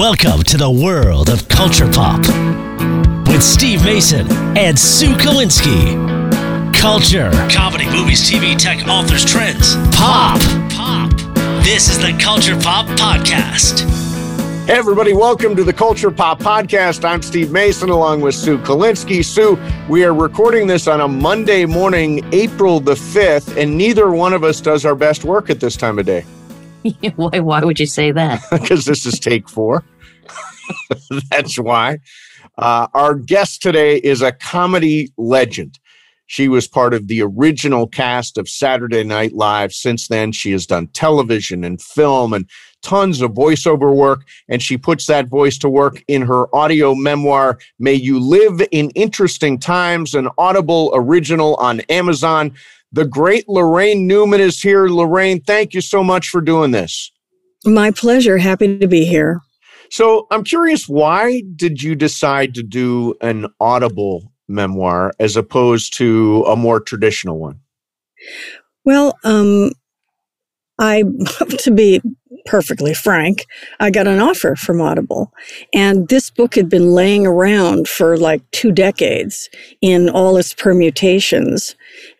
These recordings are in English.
Welcome to the world of culture pop with Steve Mason and Sue Kalinsky. Culture, comedy, movies, TV, tech, authors, trends, pop, pop. This is the Culture Pop Podcast. Hey, everybody, welcome to the Culture Pop Podcast. I'm Steve Mason along with Sue Kalinsky. Sue, we are recording this on a Monday morning, April the 5th, and neither one of us does our best work at this time of day. why, why would you say that? Because this is take four. That's why. Uh, our guest today is a comedy legend. She was part of the original cast of Saturday Night Live. Since then, she has done television and film and tons of voiceover work, and she puts that voice to work in her audio memoir, May You Live in Interesting Times, an Audible original on Amazon. The great Laraine Newman is here. Laraine, thank you so much for doing this. My pleasure. Happy to be here. So I'm curious, why did you decide to do an Audible memoir as opposed to a more traditional one? Well, um, I, to be perfectly frank, I got an offer from Audible. And this book had been laying around for like two decades in all its permutations.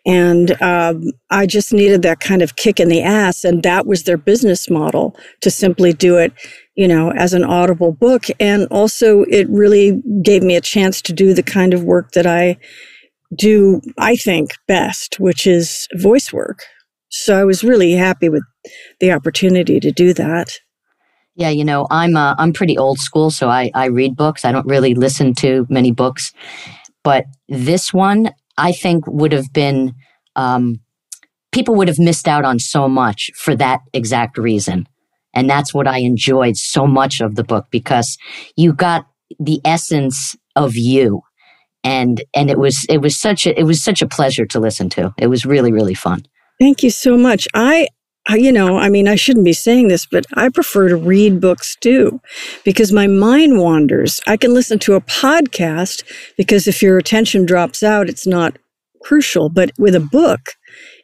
And um, I just needed that kind of kick in the ass. And that was their business model to simply do it, you know, as an Audible book. And also, it really gave me a chance to do the kind of work that I do, I think, best, which is voice work. So I was really happy with the opportunity to do that. Yeah, you know, I'm uh, I'm pretty old school, so I I read books. I don't really listen to many books, but this one I think would have been um, people would have missed out on so much for that exact reason, and that's what I enjoyed so much of the book because you got the essence of you, and and it was it was such a it was such a pleasure to listen to. It was really really fun. Thank you so much. I, you know, I mean, I shouldn't be saying this, but I prefer to read books too because my mind wanders. I can listen to a podcast because if your attention drops out, it's not crucial. But with a book,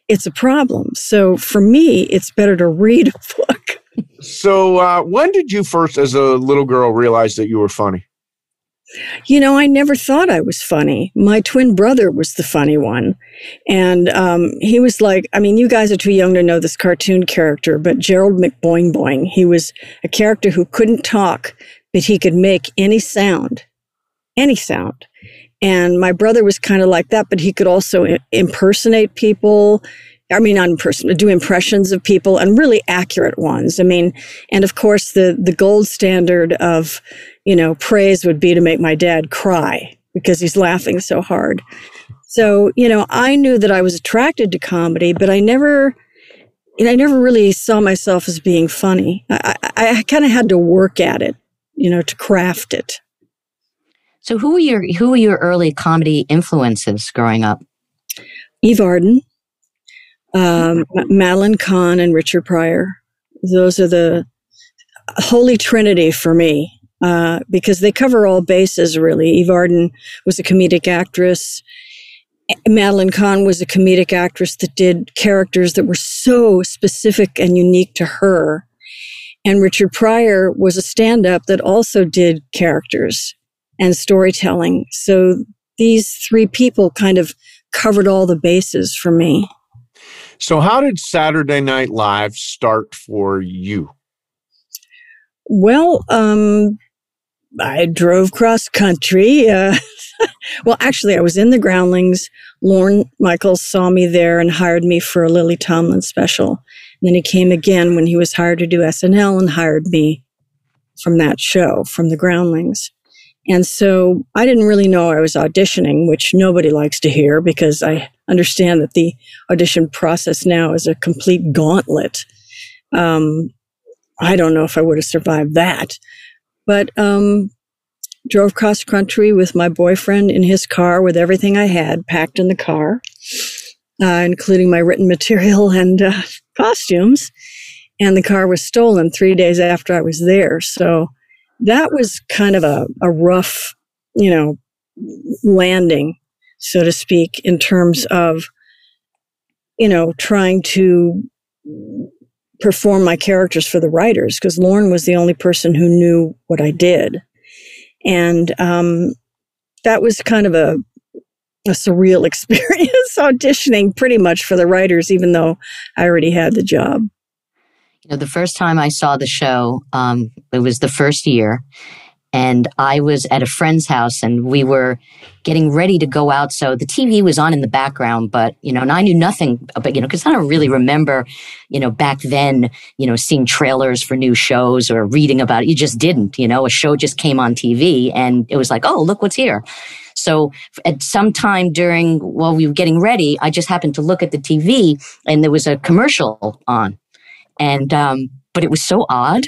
it's a problem. So for me, it's better to read a book. So, uh, when did you first, as a little girl, realize that you were funny? You know, I never thought I was funny. My twin brother was the funny one. And um, he was like, I mean, you guys are too young to know this cartoon character, but Gerald McBoing Boing, he was a character who couldn't talk, but he could make any sound, any sound. And my brother was kind of like that, but he could also impersonate people. I mean, not impersonate, do impressions of people and really accurate ones. I mean, and of course, the the gold standard of you know, praise would be to make my dad cry because he's laughing so hard. So, you know, I knew that I was attracted to comedy, but I never, you know, I never really saw myself as being funny. I, I, I kind of had to work at it, you know, to craft it. So, who were your who were your early comedy influences growing up? Eve Arden, um, Madeline Kahn, and Richard Pryor. Those are the holy trinity for me uh, because they cover all bases, really. Eve Arden was a comedic actress. Madeline Kahn was a comedic actress that did characters that were so specific and unique to her. And Richard Pryor was a stand up that also did characters and storytelling. So these three people kind of covered all the bases for me. So, how did Saturday Night Live start for you? Well, um, I drove cross country. Uh, well, actually, I was in the Groundlings. Lorne Michaels saw me there and hired me for a Lily Tomlin special. And then he came again when he was hired to do SNL and hired me from that show, from the Groundlings. And so I didn't really know I was auditioning, which nobody likes to hear because I understand that the audition process now is a complete gauntlet. Um, I don't know if I would have survived that. But um, drove cross country with my boyfriend in his car with everything I had packed in the car, uh, including my written material and uh, costumes. And the car was stolen three days after I was there. So that was kind of a, a rough, you know, landing, so to speak, in terms of, you know, trying to perform my characters for the writers because Lorne was the only person who knew what I did. And um, that was kind of a, a surreal experience auditioning pretty much for the writers, even though I already had the job. You know, the first time I saw the show, um, it was the first year, and I was at a friend's house and we were getting ready to go out. So the TV was on in the background, but, you know, and I knew nothing about, you know, because I don't really remember, you know, back then, you know, seeing trailers for new shows or reading about it. You just didn't, you know, a show just came on TV and it was like, oh, look what's here. So at some time during while we were getting ready, I just happened to look at the TV and there was a commercial on. And um, but it was so odd.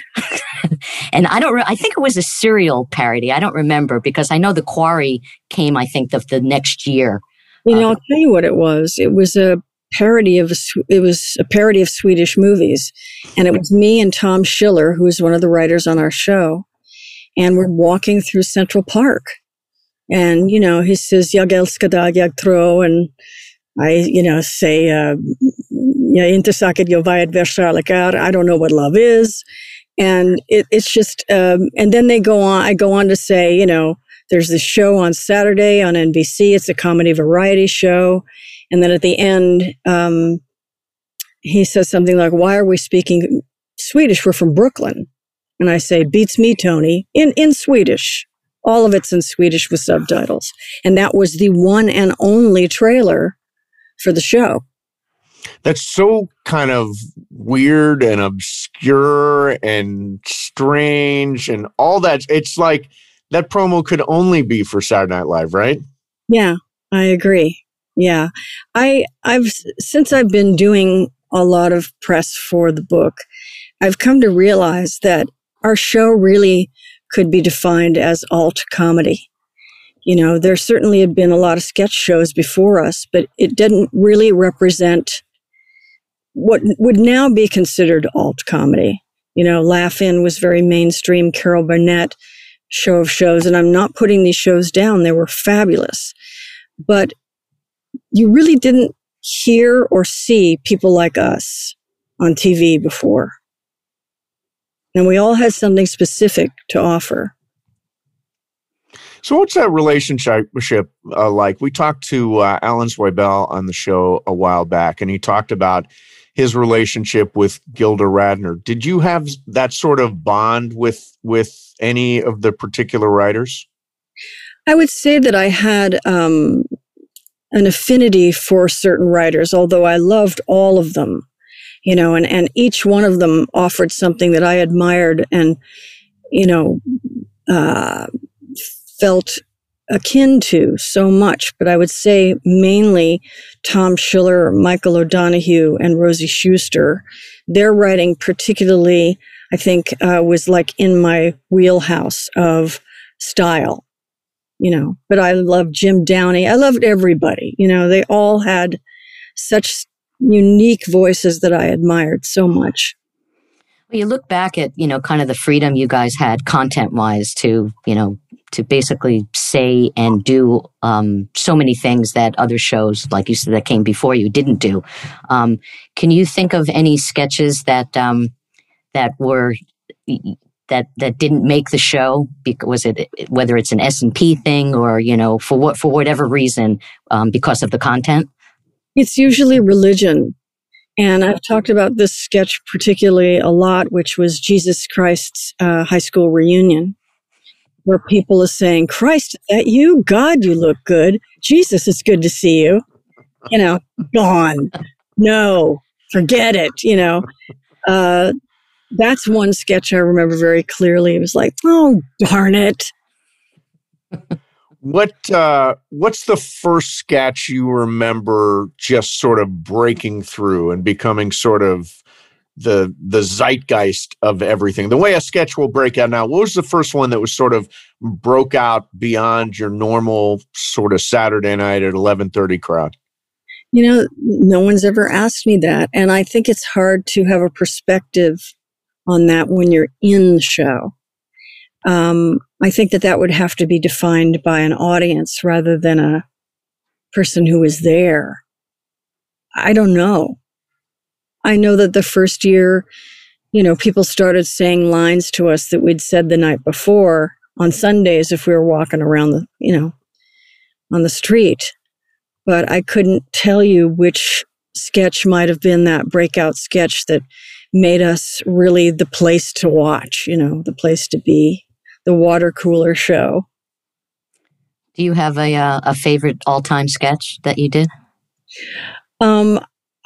and I don't, re- I think it was a serial parody. I don't remember because I know The Quarry came, I think, the, the next year. You know, uh, I'll tell you what it was. It was a parody of, it was a parody of Swedish movies. And it was me and Tom Schiller, who is one of the writers on our show. And we're walking through Central Park. And, you know, he says, Jag älskar dig, jag tror. And I, you know, say, uh, jag inte säkert jag vet vad kärlek I don't know what love is. And it, it's just, um, and then they go on, I go on to say, you know, there's this show on Saturday on NBC. It's a comedy variety show. And then at the end, um, he says something like, why are we speaking Swedish? We're from Brooklyn. And I say, beats me, Tony, in, in Swedish. All of it's in Swedish with subtitles. And that was the one and only trailer for the show that's so kind of weird and obscure and strange and all that. It's like that promo could only be for Saturday Night Live, right? Yeah, I agree. Yeah. I I've since I've been doing a lot of press for the book, I've come to realize that our show really could be defined as alt comedy. You know, there certainly had been a lot of sketch shows before us, but it didn't really represent what would now be considered alt comedy. You know, Laugh-In was very mainstream, Carol Burnett show of shows, and I'm not putting these shows down. They were fabulous. But you really didn't hear or see people like us on TV before. And we all had something specific to offer. So, what's that relationship uh, like? We talked to uh, Alan Zweibel on the show a while back, and he talked about his relationship with Gilda Radner. Did you have that sort of bond with with any of the particular writers? I would say that I had um, an affinity for certain writers, although I loved all of them. You know, and and each one of them offered something that I admired and you know uh, felt akin to so much, but I would say mainly Tom Schiller, Michael O'Donoghue, and Rosie Shuster. Their writing, particularly, I think, uh, was like in my wheelhouse of style, you know. But I loved Jim Downey. I loved everybody. You know, they all had such unique voices that I admired so much. Well, you look back at, you know, kind of the freedom you guys had content wise to, you know, to basically say and do um, so many things that other shows, like you said, that came before you didn't do. Um, can you think of any sketches that um, that were that that didn't make the show? Was it whether it's an S and P thing or you know for what for whatever reason um, because of the content? It's usually religion. And I've talked about this sketch particularly a lot, which was Jesus Christ's uh, high school reunion where people are saying, Christ, is that you? God, you look good. Jesus, it's good to see you. You know, gone. No, forget it. You know, uh, that's one sketch I remember very clearly. It was like, oh, darn it. what uh, what's the first sketch you remember just sort of breaking through and becoming sort of the the zeitgeist of everything. The way a sketch will break out now. What was the first one that was sort of broke out beyond your normal sort of Saturday night at eleven thirty crowd? You know, no one's ever asked me that, and I think it's hard to have a perspective on that when you're in the show. Um, I think that that would have to be defined by an audience rather than a person who is there. I don't know. I know that the first year, you know, people started saying lines to us that we'd said the night before on Sundays if we were walking around the, you know, on the street. But I couldn't tell you which sketch might have been that breakout sketch that made us really the place to watch, you know, the place to be, the water cooler show. Do you have a uh, a favorite all time sketch that you did? Um,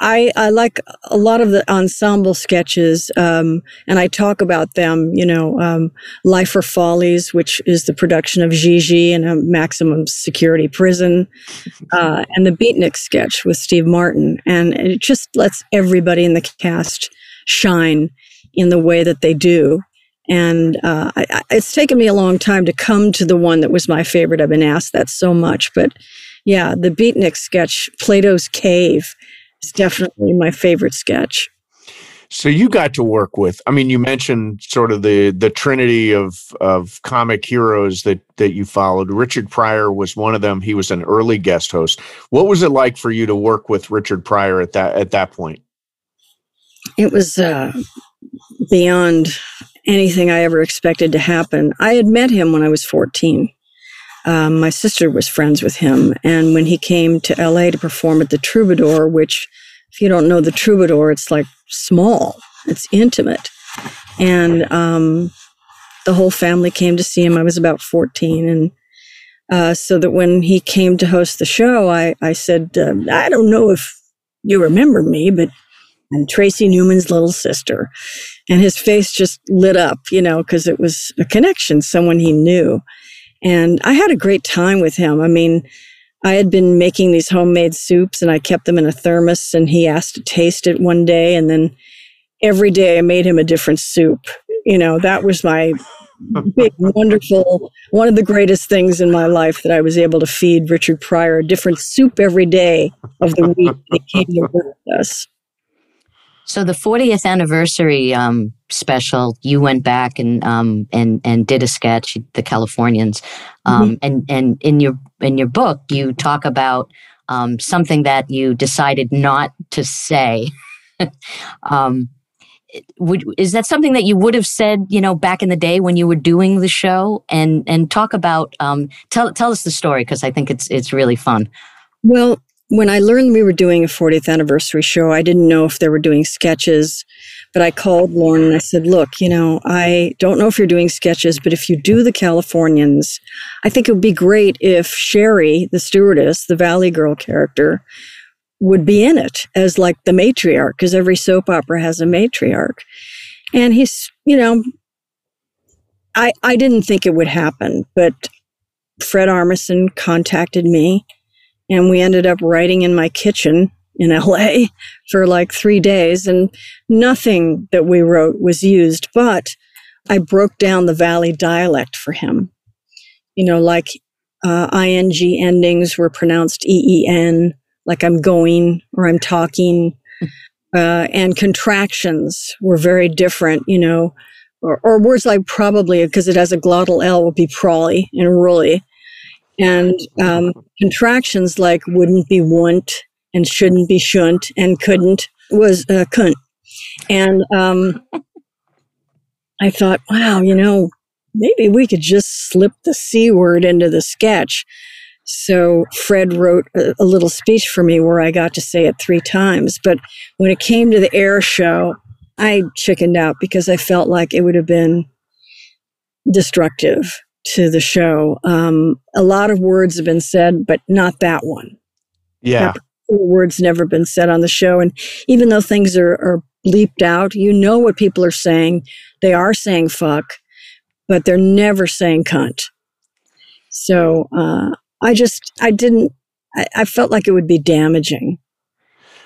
I, I like a lot of the ensemble sketches, um, and I talk about them. You know, um, Lifer Follies, which is the production of Gigi in a maximum security prison, uh, and the Beatnik sketch with Steve Martin, and it just lets everybody in the cast shine in the way that they do. And uh, I, it's taken me a long time to come to the one that was my favorite. I've been asked that so much, but yeah, the Beatnik sketch, Plato's Cave, is definitely my favorite sketch. So you got to work with. I mean, you mentioned sort of the the trinity of of comic heroes that that you followed. Richard Pryor was one of them. He was an early guest host. What was it like for you to work with Richard Pryor at that at that point? It was uh, beyond anything I ever expected to happen. I had met him when I was 14. Um, my sister was friends with him. And when he came to LA to perform at the Troubadour, which, if you don't know the Troubadour, it's like small, it's intimate. And um, the whole family came to see him. I was about 14. And uh, so that when he came to host the show, I, I said, uh, I don't know if you remember me, but I'm Tracy Newman's little sister. And his face just lit up, you know, because it was a connection, someone he knew. And I had a great time with him. I mean, I had been making these homemade soups and I kept them in a thermos and he asked to taste it one day. And then every day I made him a different soup. You know, that was my big, wonderful, one of the greatest things in my life that I was able to feed Richard Pryor a different soup every day of the week he came to work with us. So the 40th anniversary um, special, you went back and um, and and did a sketch, the Californians, um, mm-hmm. and and in your in your book, you talk about um, something that you decided not to say. Um, would is that something that you would have said, you know, back in the day when you were doing the show? And and talk about um, tell tell us the story because I think it's it's really fun. Well, when I learned we were doing a 40th anniversary show, I didn't know if they were doing sketches, but I called Lorne and I said, Look, you know, I don't know if you're doing sketches, but if you do the Californians, I think it would be great if Sherry, the stewardess, the Valley Girl character, would be in it as like the matriarch, because every soap opera has a matriarch. And he's, you know, I, I didn't think it would happen, but Fred Armisen contacted me and we ended up writing in my kitchen in LA for like three days, and nothing that we wrote was used, but I broke down the Valley dialect for him. You know, like uh, ing endings were pronounced EEN, like I'm going or I'm talking, uh, and contractions were very different, you know, or, or words like probably, because it has a glottal L, would be probably and really and um, contractions like wouldn't be wouldn't and shouldn't be shouldn't and couldn't was uh, couldn't. And um, I thought, wow, you know, maybe we could just slip the C word into the sketch. So Fred wrote a, a, little speech for me where I got to say it three times. But when it came to the air show, I chickened out because I felt like it would have been destructive to the show. Um, a lot of words have been said, but not that one. Yeah. Words never been said on the show. And even though things are, are bleeped out, you know what people are saying. They are saying fuck, but they're never saying cunt. So uh, I just, I didn't, I, I, felt like it would be damaging.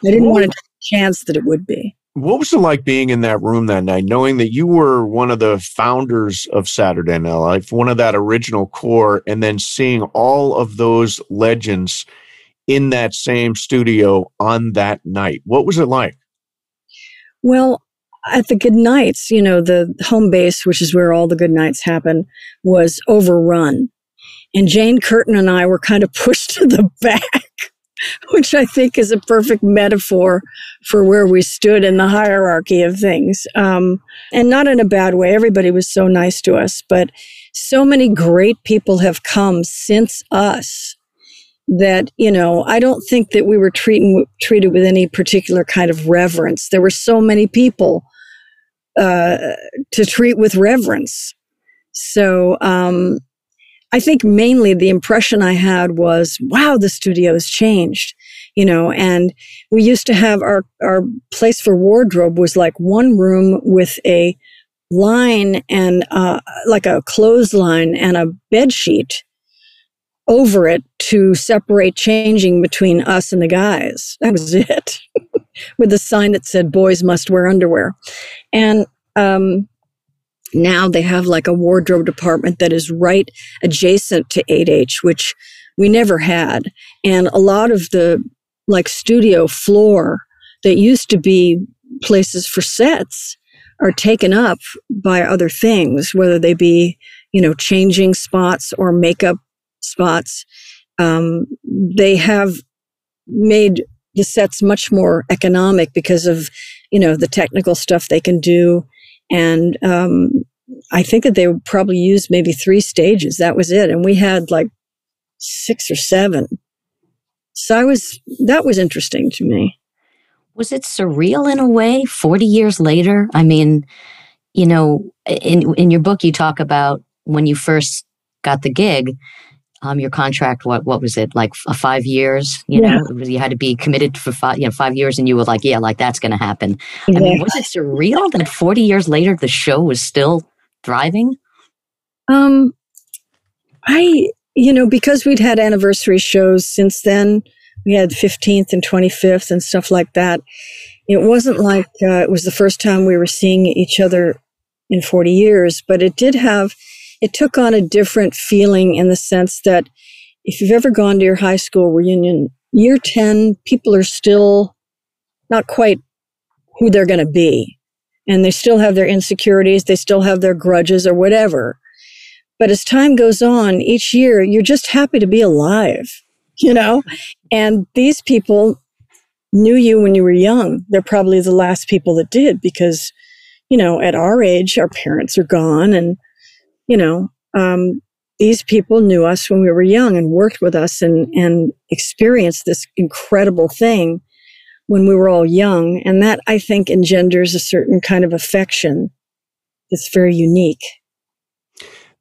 I didn't want a chance that it would be. What was it like being in that room that night, knowing that you were one of the founders of Saturday Night Live, one of that original core, and then seeing all of those legends in that same studio on that night? What was it like? Well, at the good nights, you know, the home base, which is where all the good nights happen, was overrun. And Jane Curtin and I were kind of pushed to the back which I think is a perfect metaphor for where we stood in the hierarchy of things. Um, and not in a bad way. Everybody was so nice to us, but so many great people have come since us that you know i don't think that we were treating, treated with any particular kind of reverence. There were so many people uh, to treat with reverence. So um, I think mainly the impression I had was, wow, the studio has changed, you know, and we used to have our, our place for wardrobe was like one room with a line and uh, like a clothesline and a bed sheet over it to separate changing between us and the guys. That was it. with a sign that said boys must wear underwear. And um, now they have like a wardrobe department that is right adjacent to 8H, which we never had. And a lot of the like studio floor that used to be places for sets are taken up by other things, whether they be, you know, changing spots or makeup spots. Um, they have made the sets much more economic because of, you know, the technical stuff they can do and um, I think that they would probably use maybe three stages. That was it. And we had like six or seven. So I was, that was interesting to me. Was it surreal in a way 40 years later? I mean, you know, in, in your book, you talk about when you first got the gig, um, your contract, what, what was it? Like five years, you yeah. know, you had to be committed for five, you know, five years and you were like, yeah, like that's going to happen. Yeah. I mean, was it surreal that 40 years later, the show was still thriving? Um, I, you know, because we'd had anniversary shows since then, we had 15th and 25th and stuff like that. It wasn't like uh, it was the first time we were seeing each other in 40 years, but it did have, it took on a different feeling in the sense that if you've ever gone to your high school reunion, year 10, people are still not quite who they're going to be and they still have their insecurities, they still have their grudges or whatever. But as time goes on, each year, you're just happy to be alive, you know? And these people knew you when you were young. They're probably the last people that did because, you know, at our age, our parents are gone. And, you know, um, these people knew us when we were young and worked with us and, and experienced this incredible thing when we were all young. And that I think engenders a certain kind of affection that's very unique.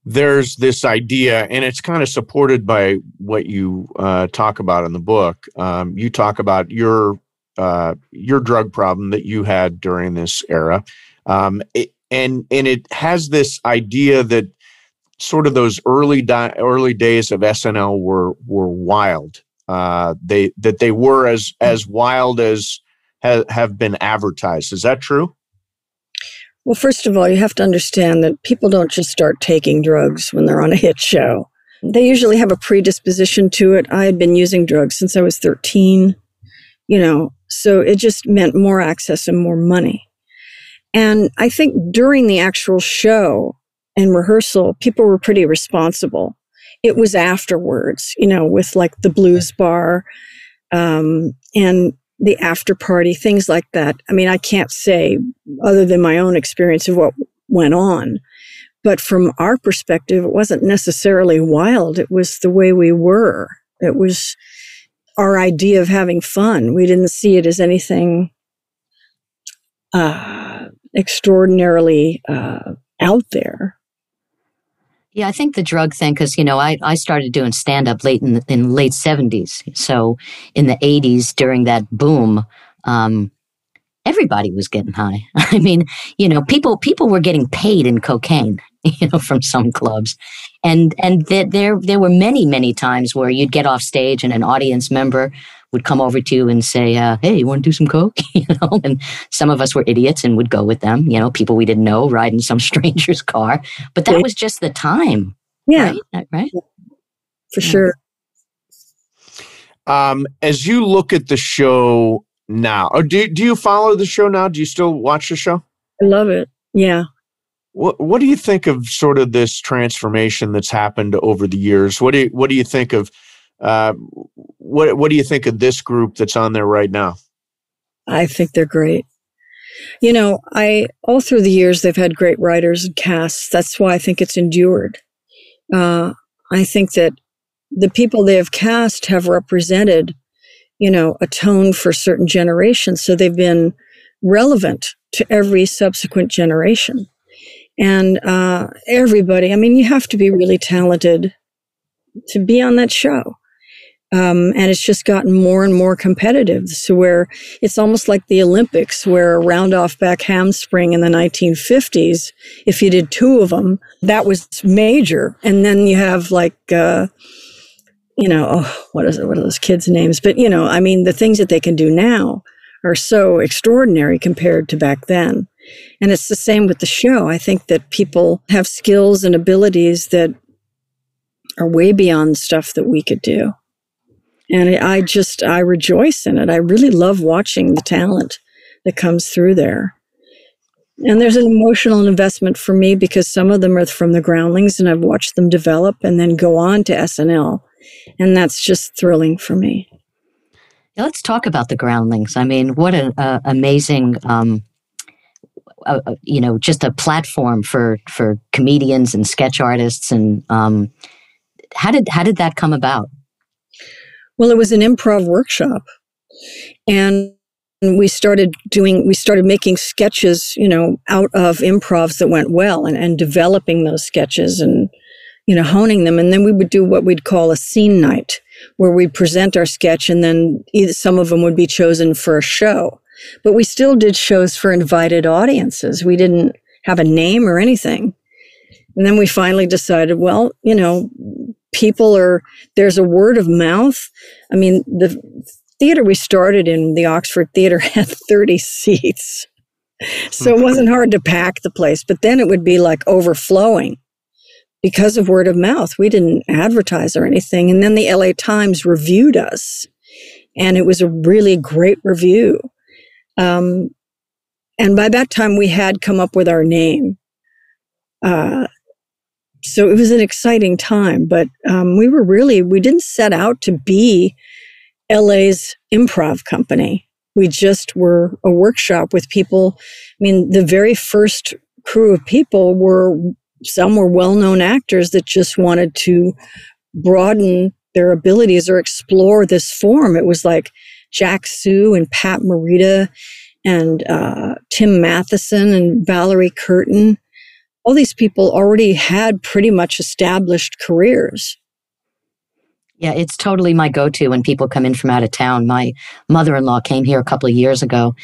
There's this idea, and it's kind of supported by what you uh, talk about in the book. Um, you talk about your uh, your drug problem that you had during this era, um, it, and and it has this idea that sort of those early di- early days of SNL were were wild, uh, they that they were as as wild as ha- have been advertised. Is that true? Well, first of all, you have to understand that people don't just start taking drugs when they're on a hit show. They usually have a predisposition to it. I had been using drugs since I was 13, you know, so it just meant more access and more money. And I think during the actual show and rehearsal, people were pretty responsible it was afterwards, you know, with like the blues bar um, and the after party, things like that. I mean, I can't say other than my own experience of what went on. But from our perspective, it wasn't necessarily wild. It was the way we were. It was our idea of having fun. We didn't see it as anything uh, extraordinarily uh, out there. Yeah, I think the drug thing, because you know, I, I started doing stand up late in the in late seventies. So in the eighties, during that boom, um, everybody was getting high. I mean, you know, people people were getting paid in cocaine, you know, from some clubs, and and there there, there were many many times where you'd get off stage and an audience member would come over to you and say, uh, "Hey, you want to do some coke?" you know, and some of us were idiots and would go with them. You know, people we didn't know riding some stranger's car, but that was just the time. Yeah, right. right? For yeah. sure. Um, as you look at the show now, or do do you follow the show now? Do you still watch the show? I love it. Yeah. What What do you think of sort of this transformation that's happened over the years? What do you What do you think of Uh, what what do you think of this group that's on there right now? I think they're great. You know, I all through the years they've had great writers and casts. That's why I think it's endured. Uh, I think that the people they have cast have represented, you know, a tone for certain generations. So they've been relevant to every subsequent generation. And uh, everybody, I mean, you have to be really talented to be on that show. Um, and it's just gotten more and more competitive. So where it's almost like the Olympics, where a round off back handspring in the 1950s, if you did two of them, that was major. And then you have like, uh, you know, oh, what is it? What are those kids' names? But you know, I mean, the things that they can do now are so extraordinary compared to back then. And it's the same with the show. I think that people have skills and abilities that are way beyond stuff that we could do. And I just, I rejoice in it. I really love watching the talent that comes through there. And there's an emotional investment for me because some of them are from the groundlings and I've watched them develop and then go on to SNL. And that's just thrilling for me. Let's talk about the groundlings. I mean, what an uh, amazing, um, uh, you know, just a platform for for comedians and sketch artists. And um, how did how did that come about? Well, it was an improv workshop. And we started doing, we started making sketches, you know, out of improvs that went well and, and developing those sketches and, you know, honing them. And then we would do what we'd call a scene night where we'd present our sketch and then either some of them would be chosen for a show. But we still did shows for invited audiences. We didn't have a name or anything. And then we finally decided, well, you know, people are there's a word of mouth. I mean the theater we started in the oxford theater had 30 seats. So it wasn't hard to pack the place but then it would be like overflowing because of word of mouth. We didn't advertise or anything and then the la times reviewed us and it was a really great review. Um, and by that time we had come up with our name. Uh, so it was an exciting time, but um, we were really, we didn't set out to be LA's improv company. We just were a workshop with people. I mean, the very first crew of people were, some were well known actors that just wanted to broaden their abilities or explore this form. It was like Jack Soo and Pat Morita and uh, Tim Matheson and Valerie Curtin all these people already had pretty much established careers. Yeah, it's totally my go to when people come in from out of town. My mother in law came here a couple of years ago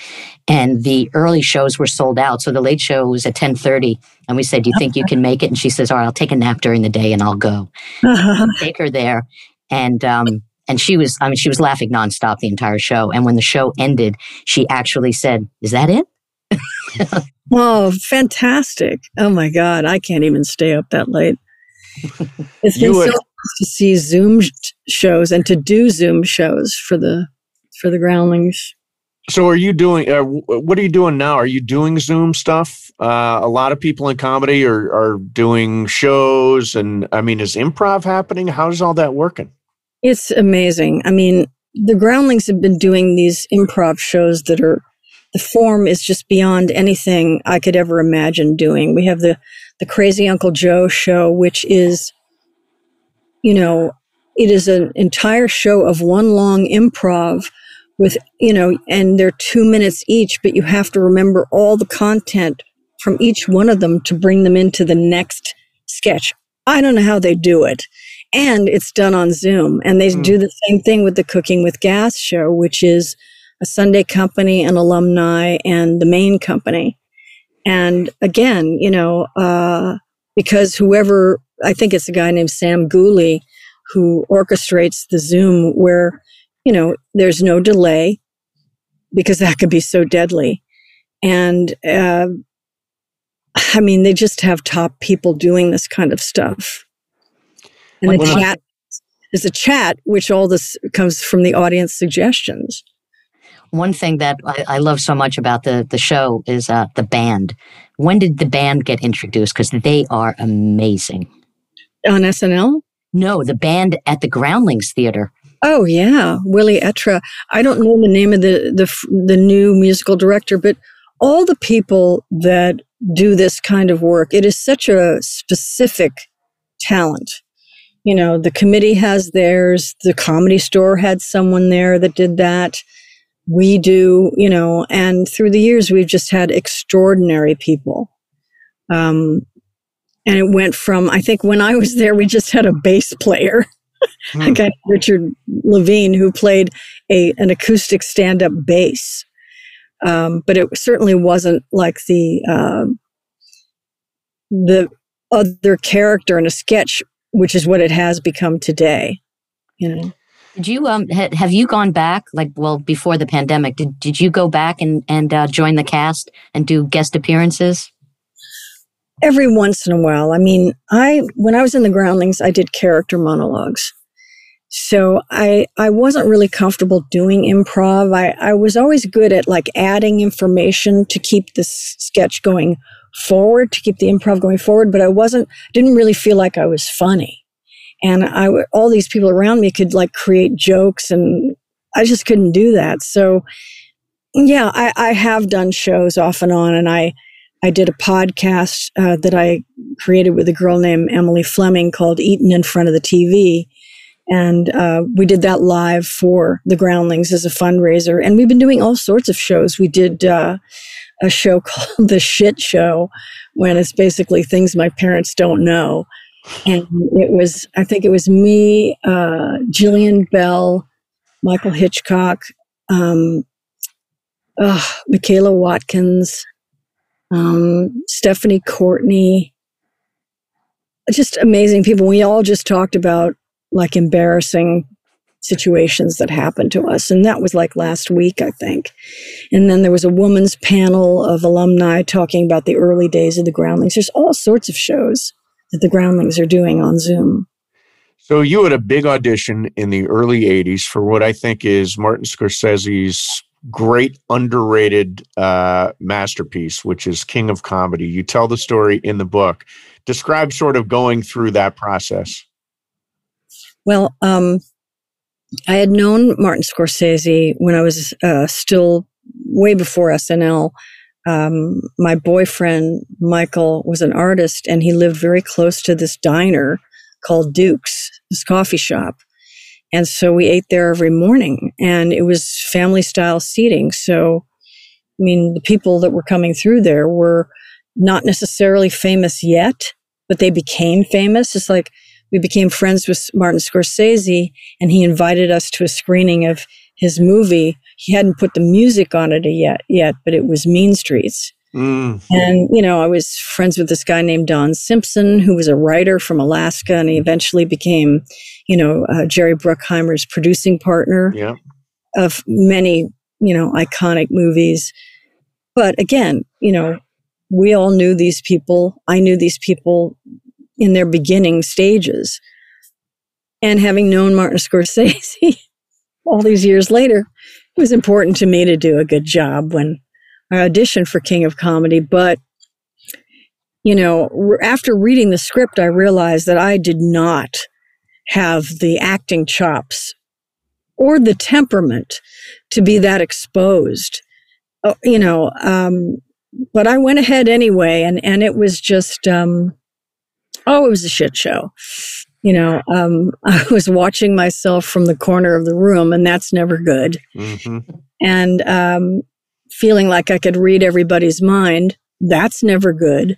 and the early shows were sold out. So the late show was at 1030 and we said, do you think you can make it? And she says, all right, I'll take a nap during the day and I'll go. Uh-huh. Take her there. And, um, and she was, I mean, she was laughing nonstop the entire show. And when the show ended, she actually said, is that it? Oh, fantastic. Oh my God. I can't even stay up that late. It's been would, so nice to see Zoom shows and to do Zoom shows for the for the groundlings. So are you doing uh, what are you doing now? Are you doing Zoom stuff? Uh, a lot of people in comedy are are doing shows and I mean is improv happening? How's all that working? It's amazing. I mean, the groundlings have been doing these improv shows that are the form is just beyond anything I could ever imagine doing. We have the the Crazy Uncle Joe show, which is, you know, it is an entire show of one long improv with, you know, and they're two minutes each, but you have to remember all the content from each one of them to bring them into the next sketch. I don't know how they do it. And it's done on Zoom. And they mm. do the same thing with the Cooking with Gas show, which is a Sunday company, an alumni, and the main company. And again, you know, uh, because whoever, I think it's a guy named Sam Gooley who orchestrates the Zoom where, you know, there's no delay because that could be so deadly. And, uh, I mean, they just have top people doing this kind of stuff. And the chat is a chat, which all this comes from the audience suggestions one thing that I, I, love so much about the the show is uh, the band. When did the band get introduced? Because they are amazing. On SNL. No, the band at the Groundlings Theater. Oh yeah, Willie Etra. I don't know the name of the the the new musical director, but all the people that do this kind of work, it is such a specific talent. You know, the committee has theirs. The comedy store had someone there that did that. We do, you know, and through the years, we've just had extraordinary people. Um, and it went from, I think when I was there, we just had a bass player. Hmm. a guy Richard Levine who played a an acoustic stand up bass, um, but it certainly wasn't like the uh, the other character in a sketch, which is what it has become today. You know. Did you um ha- have you gone back like well before the pandemic? Did did you go back and and uh, join the cast and do guest appearances? Every once in a while. I mean, I when I was in the Groundlings, I did character monologues. So I I wasn't really comfortable doing improv. I, I was always good at like adding information to keep the sketch going forward, to keep the improv going forward, but I wasn't didn't really feel like I was funny. And I all these people around me could like create jokes and I just couldn't do that. So yeah, I, I have done shows off and on and I I did a podcast uh, that I created with a girl named Emily Fleming called Eating in Front of the TV and uh, we did that live for the Groundlings as a fundraiser. And we've been doing all sorts of shows. We did uh, a show called The Shit Show, when it's basically things my parents don't know. And it was, I think it was me, uh, Jillian Bell, Michael Hitchcock, um, Michaela Watkins, um, Stephanie Courtney, just amazing people. We all just talked about like embarrassing situations that happened to us. And that was like last week, I think. And then there was a woman's panel of alumni talking about the early days of the Groundlings. There's all sorts of shows that the Groundlings are doing on Zoom. So you had a big audition in the early 80s for what I think is Martin Scorsese's great underrated uh, masterpiece, which is King of Comedy. You tell the story in the book. Describe sort of going through that process. Well, um, I had known Martin Scorsese when I was uh, still way before SNL. Um, my boyfriend, Michael, was an artist and he lived very close to this diner called Duke's, this coffee shop. And so we ate there every morning and it was family style seating. So, I mean, the people that were coming through there were not necessarily famous yet, but they became famous. It's like we became friends with Martin Scorsese and he invited us to a screening of his movie. He hadn't put the music on it yet, yet, but it was Mean Streets. Mm. And, you know, I was friends with this guy named Don Simpson, who was a writer from Alaska, and he eventually became, you know, uh, Jerry Bruckheimer's producing partner yeah. of many, you know, iconic movies. But again, you know, we all knew these people. I knew these people in their beginning stages. And having known Martin Scorsese all these years later, it was important to me to do a good job when I auditioned for King of Comedy. But, you know, after reading the script, I realized that I did not have the acting chops or the temperament to be that exposed. Oh, you know, um, but I went ahead anyway, and, and it was just, um, oh, it was a shit show. You know, um, I was watching myself from the corner of the room, and that's never good. Mm-hmm. And um, feeling like I could read everybody's mind, that's never good.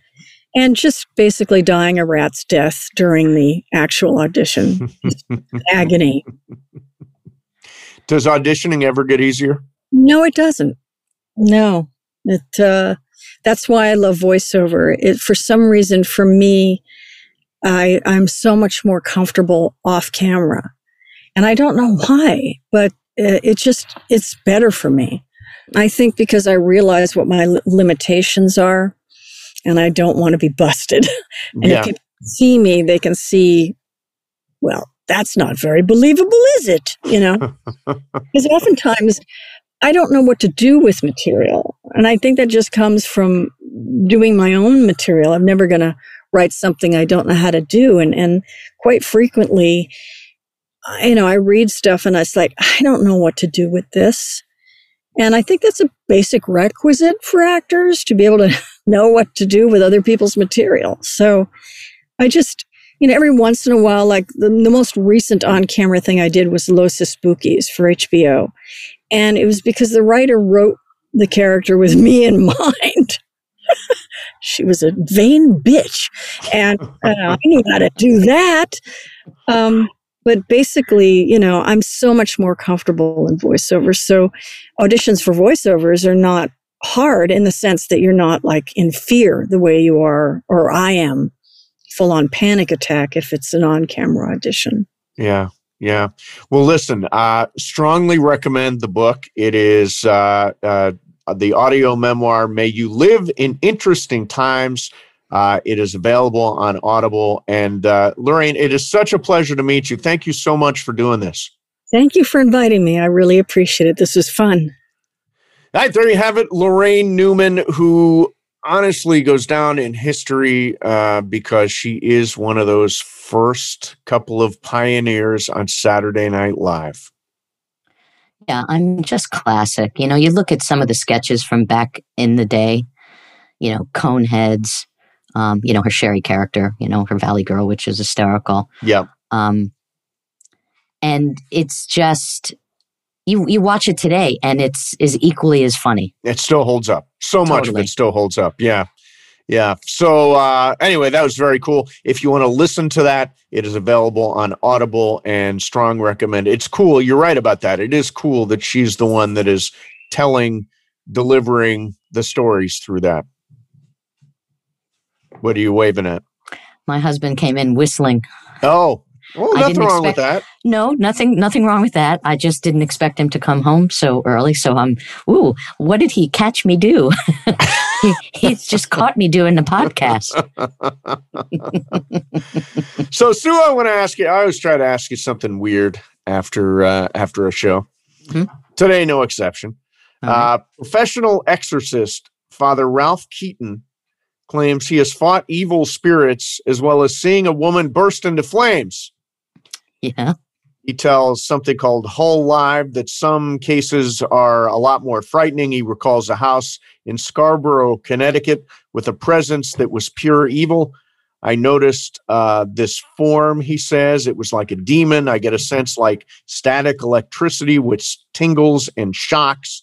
And just basically dying a rat's death during the actual audition. Agony. Does auditioning ever get easier? No, it doesn't. No. It uh, that's why I love voiceover. It for some reason for me I, I'm so much more comfortable off camera. And I don't know why, but it just, it's better for me. I think because I realize what my limitations are and I don't want to be busted. and yeah. if people see me, they can see, well, that's not very believable, is it? You know? because oftentimes I don't know what to do with material. And I think that just comes from doing my own material. I'm never going to write something I don't know how to do. And, and quite frequently, you know, I read stuff and it's like, I don't know what to do with this. And I think that's a basic requisite for actors to be able to know what to do with other people's material. So I just, you know, every once in a while, like the, the most recent on camera thing I did was Los Espookys for HBO. And it was because the writer wrote the character with me in mind. She was a vain bitch. And uh, I knew how to do that. Um, but basically, you know, I'm so much more comfortable in voiceovers. So auditions for voiceovers are not hard in the sense that you're not like in fear the way you are, or I am full on panic attack if it's an on camera audition. Yeah. Yeah. Well, listen, uh, strongly recommend the book. It is uh, uh, the audio memoir, May You Live in Interesting Times. Uh, it is available on Audible. And uh, Laraine, it is such a pleasure to meet you. Thank you so much for doing this. Thank you for inviting me. I really appreciate it. This was fun. All right, there you have it. Laraine Newman, who honestly goes down in history uh, because she is one of those first couple of pioneers on Saturday Night Live. Yeah, I'm just classic. You know, you look at some of the sketches from back in the day, you know, Coneheads, um, you know, her Sherry character, you know, her Valley Girl, which is hysterical. Yeah. Um, and it's just you you watch it today and it's is equally as funny. It still holds up. So much of it still holds up. Yeah. Yeah. So uh, anyway, that was very cool. If you want to listen to that, it is available on Audible and strong recommend. It's cool. You're right about that. It is cool that she's the one that is telling, delivering the stories through that. What are you waving at? My husband came in whistling. Oh, well, nothing wrong expect, with that. No, nothing, nothing wrong with that. I just didn't expect him to come home so early. So I'm, ooh, what did he catch me do? he, he's just caught me doing the podcast. so Sue, I want to ask you. I always try to ask you something weird after uh, after a show. Mm-hmm. Today, no exception. Uh, professional exorcist Father Ralph Keaton claims he has fought evil spirits as well as seeing a woman burst into flames. Yeah. He tells something called Hull Live that some cases are a lot more frightening. He recalls a house in Scarborough, Connecticut, with a presence that was pure evil. I noticed uh, this form, he says. It was like a demon. I get a sense like static electricity, which tingles and shocks.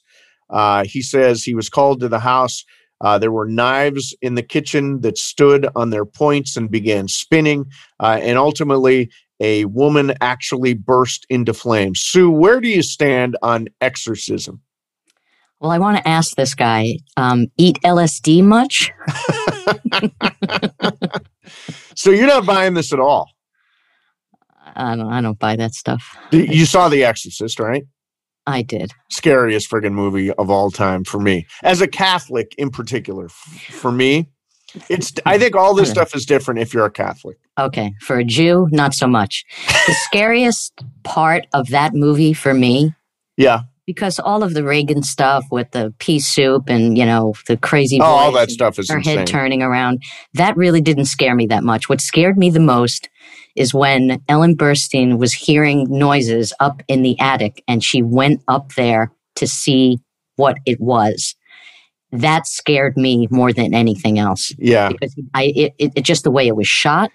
Uh, he says he was called to the house. Uh, there were knives in the kitchen that stood on their points and began spinning. Uh, and ultimately, a woman actually burst into flames. Sue, where do you stand on exorcism? Well, I want to ask this guy um, eat LSD much? so you're not buying this at all? I don't, I don't buy that stuff. You saw The Exorcist, right? I did. Scariest friggin' movie of all time for me. As a Catholic in particular, for me, it's I think all this hmm. stuff is different if you're a Catholic. Okay, for a Jew, not so much. The scariest part of that movie for me, yeah, because all of the Regan stuff with the pea soup and you know the crazy, oh, all that stuff is her insane. head turning around. That really didn't scare me that much. What scared me the most is when Ellen Burstyn was hearing noises up in the attic, and she went up there to see what it was that scared me more than anything else. Yeah. Because I it, it, just the way it was shot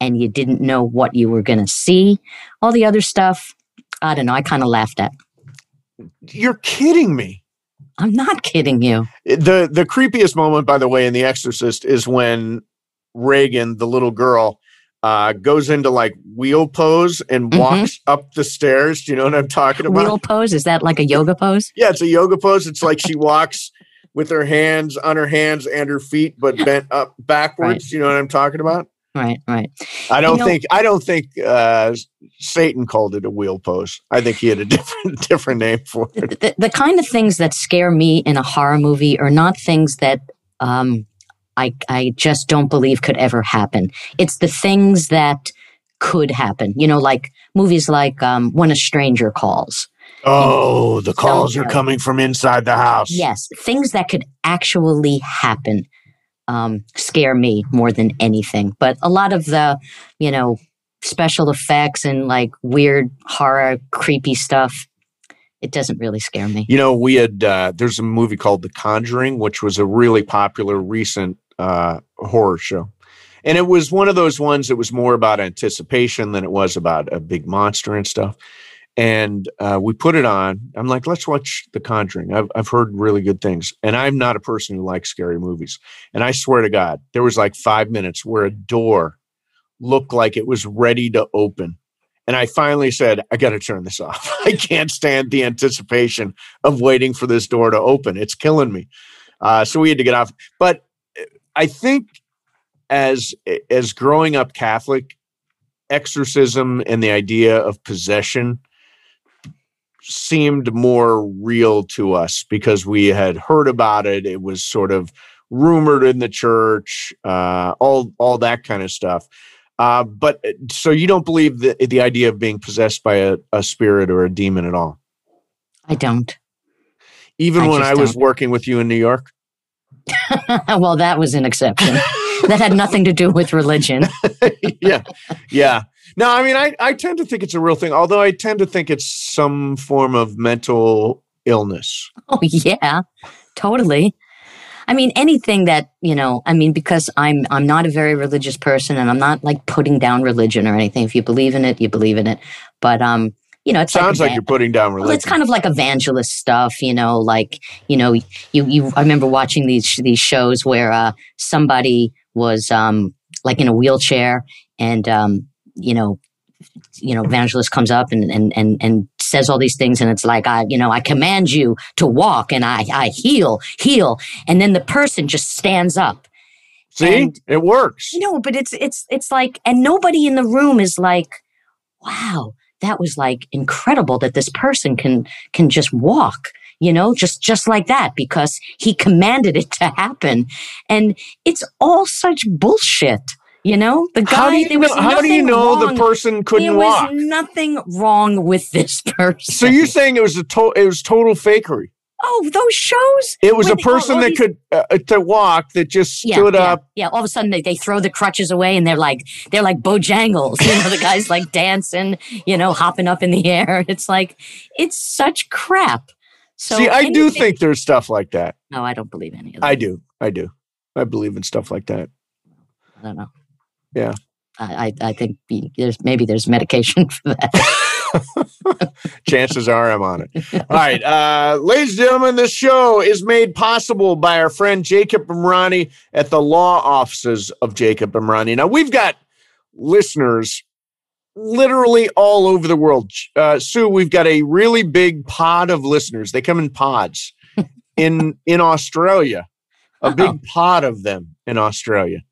and you didn't know what you were going to see. All the other stuff, I don't know, I kind of laughed at. You're kidding me. I'm not kidding you. The the creepiest moment by the way in The Exorcist is when Regan, the little girl, uh, goes into like wheel pose and mm-hmm. walks mm-hmm. up the stairs. Do you know what I'm talking about? Wheel pose? Is that like a yoga pose? yeah, it's a yoga pose. It's like she walks with her hands on her hands and her feet, but bent up backwards. Right. You know what I'm talking about? Right, right. I don't you know, think I don't think uh, Satan called it a wheel pose. I think he had a different different name for it. The, the kind of things that scare me in a horror movie are not things that um, I I just don't believe could ever happen. It's the things that could happen. You know, like movies like um, When a Stranger Calls Oh, the calls are coming from inside the house. Yes, things that could actually happen. um, scare me more than anything. But a lot of the, you know, special effects and like weird horror, creepy stuff, it doesn't really scare me. You know, we had uh, there's a movie called The Conjuring, which was a really popular recent uh, horror show. And it was one of those ones that was more about anticipation than it was about a big monster and stuff. And uh, we put it on. I'm like, let's watch The Conjuring. I've, I've heard really good things. And I'm not a person who likes scary movies. And I swear to God, there was like five minutes where a door looked like it was ready to open. And I finally said, I got to turn this off. I can't stand the anticipation of waiting for this door to open. It's killing me. Uh, so we had to get off. But I think as as growing up Catholic, exorcism and the idea of possession seemed more real to us because we had heard about it. It was sort of rumored in the church, uh, all all that kind of stuff. Uh, but uh, so you don't believe the the idea of being possessed by a, a spirit or a demon at all? I don't. Even I when I was don't. working with you in New York. well, that was an exception. that had nothing to do with religion. yeah, yeah. No, I mean, I, I tend to think it's a real thing, although I tend to think it's some form of mental illness. Oh, yeah, totally. I mean, anything that, you know, I mean, because I'm I'm not a very religious person and I'm not like putting down religion or anything. If you believe in it, you believe in it. But um, you know, it sounds like, like you're putting down religion. Well, it's kind of like evangelist stuff, you know, like, you know, you you I remember watching these these shows where uh somebody was um like in a wheelchair and um you know, you know, evangelist comes up and, and, and, and says all these things. And it's like, I, you know, I command you to walk and I, I heal, heal. And then the person just stands up. See, and, it works. You know, but it's, it's, it's like, and nobody in the room is like, wow, that was like incredible that this person can, can just walk you know just just like that because he commanded it to happen and it's all such bullshit you know, the guy. How do you know, how do you know the person couldn't there walk? There was nothing wrong with this person. So you're saying it was a to- it was total fakery? Oh, those shows! It was a person that these, could uh, to walk that just stood yeah, up. Yeah. yeah, all of a sudden they, they throw the crutches away and they're like they're like Bojangles. You know, the guy's like dancing, you know, hopping up in the air. It's like it's such crap. So See, I anything, do think there's stuff like that. No, I don't believe any of that. I do. I do. I believe in stuff like that. I don't know. Yeah. I, I think there's maybe there's medication for that. Chances are I'm on it. All right. Uh, ladies and gentlemen, this show is made possible by our friend Jacob Emrani at the law offices of Jacob Emrani. Now, we've got listeners literally all over the world. Uh, Sue, we've got a really big pod of listeners. They come in pods in in Australia, a big pod of them in Australia.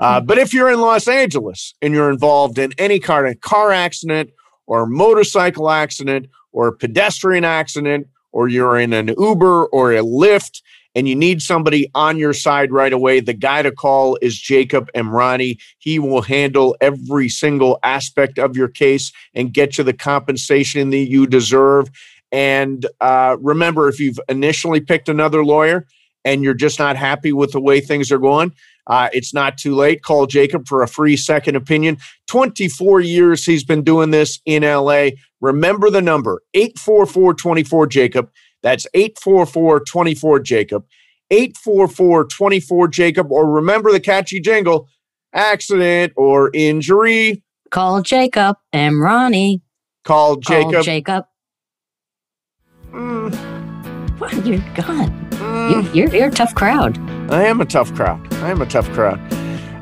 Uh, but if you're in Los Angeles and you're involved in any kind of car accident or motorcycle accident or pedestrian accident, or you're in an Uber or a Lyft and you need somebody on your side right away, the guy to call is Jacob Emrani. He will handle every single aspect of your case and get you the compensation that you deserve. And uh, remember, if you've initially picked another lawyer and you're just not happy with the way things are going, uh, it's not too late. Call Jacob for a free second opinion. 24 years he's been doing this in LA. Remember the number 844 24 Jacob. That's 844 24 Jacob. 844 24 Jacob. Or remember the catchy jingle accident or injury. Call Jacob Emrani. Call Jacob. Call Jacob. Mm. You're gone. Mm. You're, you're, a tough crowd. I am a tough crowd. I am a tough crowd.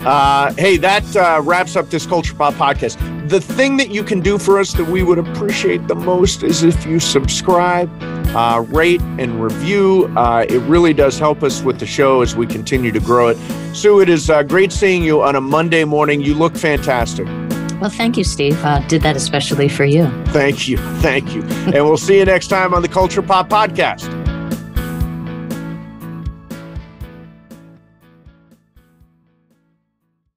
Uh, hey, that uh, wraps up this Culture Pop podcast. The thing that you can do for us that we would appreciate the most is if you subscribe, uh, rate, and review. Uh, it really does help us with the show as we continue to grow it. Sue, it is uh, great seeing you on a Monday morning. You look fantastic. Well, thank you, Steve. Uh, did that especially for you. Thank you. Thank you. and we'll see you next time on the Culture Pop Podcast.